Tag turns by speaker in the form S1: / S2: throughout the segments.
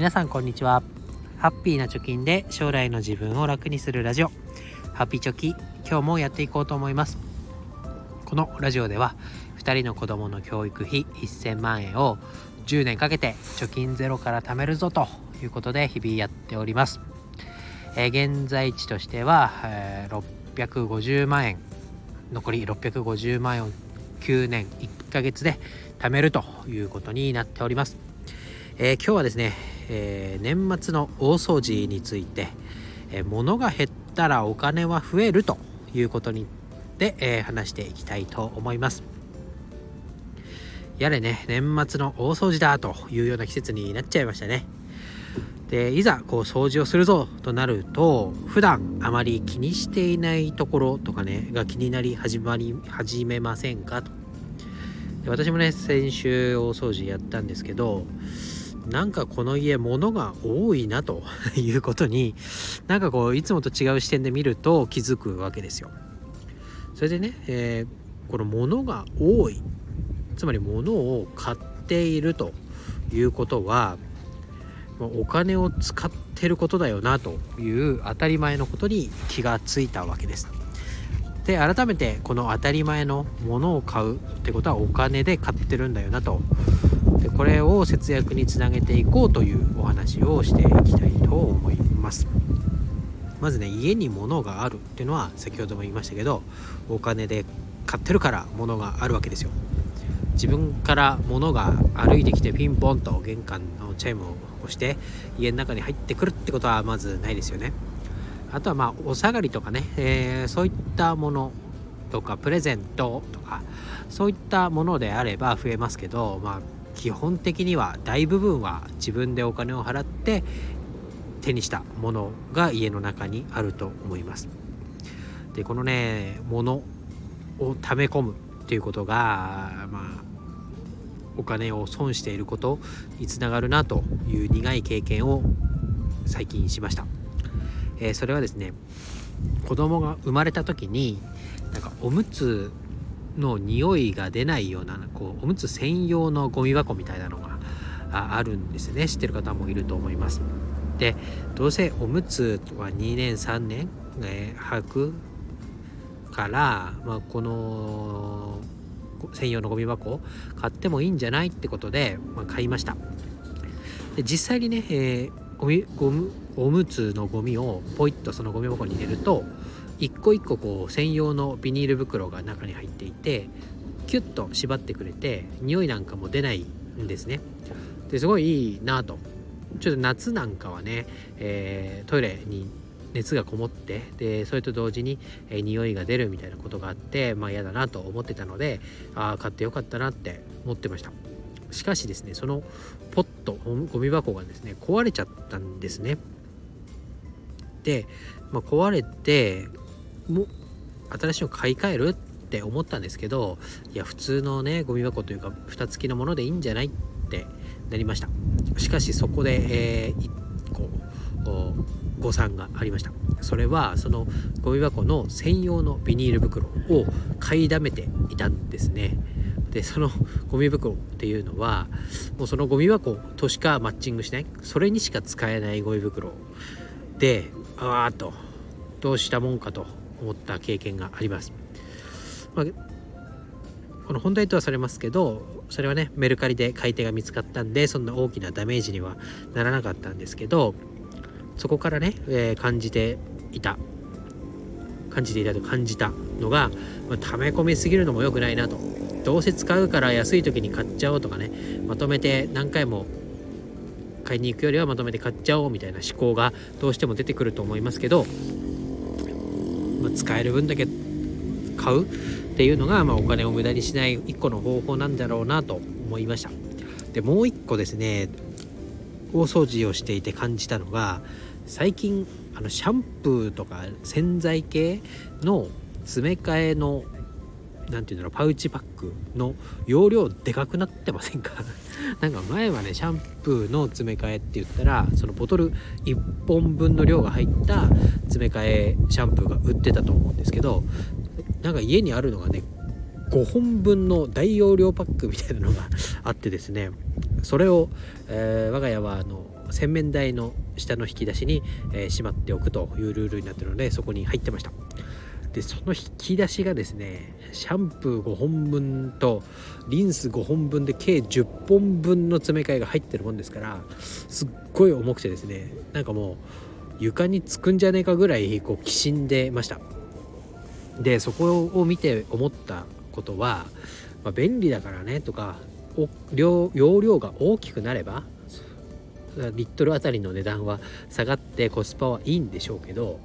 S1: 皆さんこんにちは。ハッピーな貯金で将来の自分を楽にするラジオ。ハッピーチョキ今日もやっていこうと思います。このラジオでは2人の子供の教育費1000万円を10年かけて貯金ゼロから貯めるぞということで日々やっております、えー、現在地としては、えー、650万円。残り650万円を9年1ヶ月で貯めるということになっております、えー、今日はですねえー、年末の大掃除について、えー、物が減ったらお金は増えるということにで、え、話していきたいと思います。やれね年末の大掃除だというような季節になっちゃいましたね。でいざこう掃除をするぞとなると普段あまり気にしていないところとかねが気になり始まり始めませんかと。で私もね先週大掃除やったんですけどなんかこの家物が多いなと いうことになんかこういつもと違う視点で見ると気づくわけですよ。それでね、えー、この物が多いつまり物を買っているということはお金を使ってることだよなという当たり前のことに気がついたわけです。で改めてこの当たり前のものを買うってことはお金で買ってるんだよなとこれを節約につなげていこうというお話をしていきたいと思います。まずね家に物があるっていうのは先ほども言いましたけどお金で買ってるから物があるわけですよ。自分から物が歩いてきてピンポンと玄関のチャイムを押して家の中に入ってくるってことはまずないですよね。あとはまあお下がりとかね、えー、そういったものとかプレゼントとかそういったものであれば増えますけどまあ基本的には大部分は自分でお金を払って手にしたものが家の中にあると思います。でこのね物を溜め込むっていうことがまあお金を損していることにつながるなという苦い経験を最近しました。えー、それはですね子供が生まれた時になんかおむつの匂いが出ないようなこうおむつ専用のゴミ箱みたいなのがあるんですね。知ってる方もいると思います。でどうせおむつは2年3年、え履くから、まあ、この専用のゴミ箱買ってもいいんじゃないってことで、まあ、買いました。で実際にね、えー、ゴミゴムおむつのゴミをポイッとそのゴミ箱に入れると一個一個こう専用のビニール袋が中に入っていてキュッと縛ってくれて匂いなんかも出ないんですね。ですごいいいなと。ちょっと夏なんかはね、えー、トイレに熱がこもってでそれと同時に、えー、匂いが出るみたいなことがあってまあ嫌だなと思ってたのでああ買ってよかったなって思ってました。しかしですねそのポットゴミ箱がですね壊れちゃったんですね。で、まあ、壊れても新しいの買い替えるって思ったんですけどいや普通のねゴミ箱というか蓋付きのものでいいんじゃないってなりました。しかしそこで、えー、1個誤算がありました。それはそのゴミ箱の専用のビニール袋を買いだめていたんですね。でそのゴミ袋っていうのはもうそのゴミ箱としかマッチングしない。それにしか使えないゴミ袋でああとどうしたもんかと。思った経験があります。まあ、この本題とはされますけどそれはねメルカリで買い手が見つかったんでそんな大きなダメージにはならなかったんですけどそこからね、えー、感じていた感じていたと感じたのが、まあ、溜め込みすぎるのも良くないなとどうせ使うから安い時に買っちゃおうとかねまとめて何回も買いに行くよりはまとめて買っちゃおうみたいな思考がどうしても出てくると思いますけどまあ、使える分だけ買うっていうのが、まあ、お金を無駄にしない一個の方法なんだろうなと思いました。でもう一個ですね大掃除をしていて感じたのが最近あのシャンプーとか洗剤系の詰め替えの何て言うんだろうパウチパックの容量でかくなってませんか？なんか前はねシャンプーの詰め替えって言ったらそのボトル1本分の量が入った詰め替えシャンプーが売ってたと思うんですけどなんか家にあるのがね5本分の大容量パックみたいなのがあってですねそれを、えー、我が家はあの洗面台の下の引き出しに、えー、しまっておくというルールになってるのでそこに入ってました。でその引き出しがですねシャンプー5本分とリンス5本分で計10本分の詰め替えが入ってるもんですからすっごい重くてですねなんかもう床につくんじゃねえかぐらいこうきしんでました。でそこを見て思ったことは、まあ、便利だからねとか容量が大きくなればリットルあたりの値段は下がってコスパはいいんでしょうけど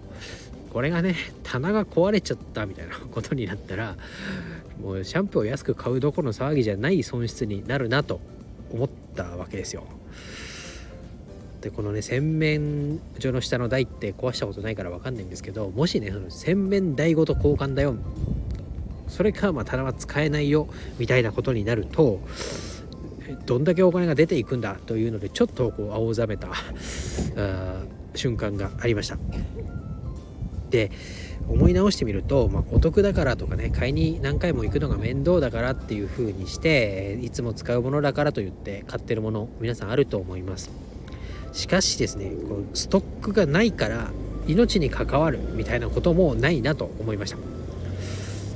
S1: これがね棚が壊れちゃったみたいなことになったらもうシャンプーを安く買うどこの騒ぎじゃない損失になるなと思ったわけですよ。でこのね洗面所の下の台って壊したことないから分かんないんですけどもしねその洗面台ごと交換だよそれかまあ棚は使えないよみたいなことになるとどんだけお金が出ていくんだというのでちょっとこう青ざめた瞬間がありました。で思い直してみると、まあ、お得だからとかね買いに何回も行くのが面倒だからっていう風にしていつも使うものだからと言って買ってるもの皆さんあると思います。しかしですねこうストックがないから命に関わるみたいなこともないなと思いました。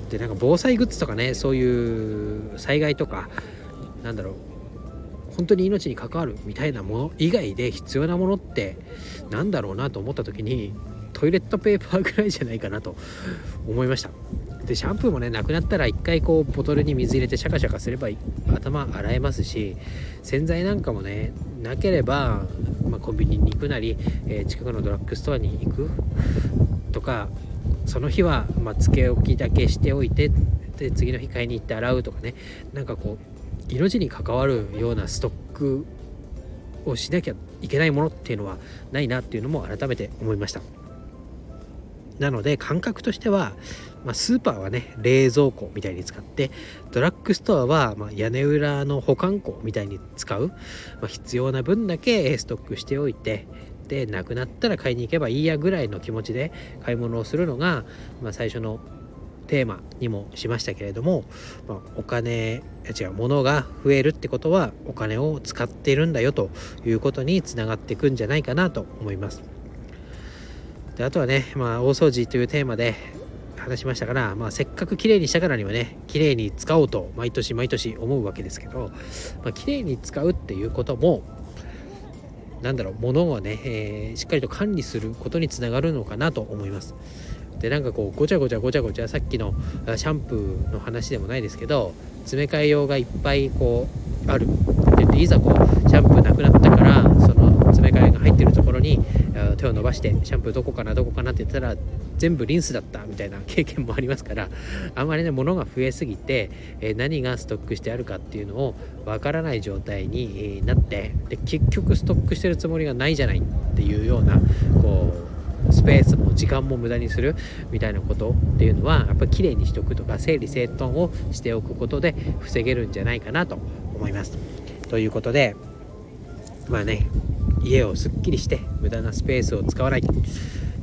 S1: でなんか防災グッズとかねそういう災害とかなんだろう本当に命に関わるみたいなもの以外で必要なものって何だろうなと思った時にトイレットペーパーぐらいじゃないかなと思いました。でシャンプーもねなくなったら一回こうボトルに水入れてシャカシャカすれば頭洗えますし洗剤なんかもねなければ、まあ、コンビニに行くなり、えー、近くのドラッグストアに行く。とかその日は、ま、つけ置きだけしておいてで次の日買いに行って洗うとかね。なんかこう命に関わるようなストックをしなきゃいけないものっていうのはないなっていうのも改めて思いました。なので感覚としては、まあ、スーパーはね冷蔵庫みたいに使ってドラッグストアはま屋根裏の保管庫みたいに使う、まあ、必要な分だけストックしておいてでなくなったら買いに行けばいいやぐらいの気持ちで買い物をするのが、まあ、最初のテーマにもしましたけれども、まあ、お金違う物が増えるってことはお金を使っているんだよということにつながっていくんじゃないかなと思います。であとはね、まあ、大掃除というテーマで話しましたから、まあ、せっかく綺麗にしたからにはね綺麗に使おうと毎年毎年思うわけですけど、まあ、綺麗に使うっていうこともなんだろう物をね、えー、しっかりと管理することにつながるのかなと思います。でなんかこうごちゃごちゃごちゃごちゃさっきのシャンプーの話でもないですけど詰め替え用がいっぱいこうあるって言っていざこうシャンプーなくなったからその詰め替えが入ってるところに手を伸ばしてシャンプーどこかなどこかなって言ったら全部リンスだったみたいな経験もありますからあまりね物が増えすぎて、え何がストックしてあるかっていうのをわからない状態になってで結局ストックしてるつもりがないじゃないっていうようなこうスペースも時間も無駄にするみたいなことっていうのはやっぱり綺麗にしとくとか整理整頓をしておくことで防げるんじゃないかなと思います。ということでまあね家をすっきりして無駄なスペースを使わない、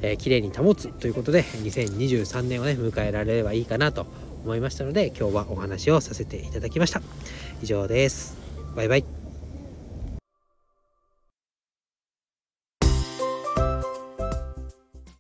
S1: えー、綺麗に保つということで2023年をね迎えられればいいかなと思いましたので今日はお話をさせていただきました。以上です。バイバイ。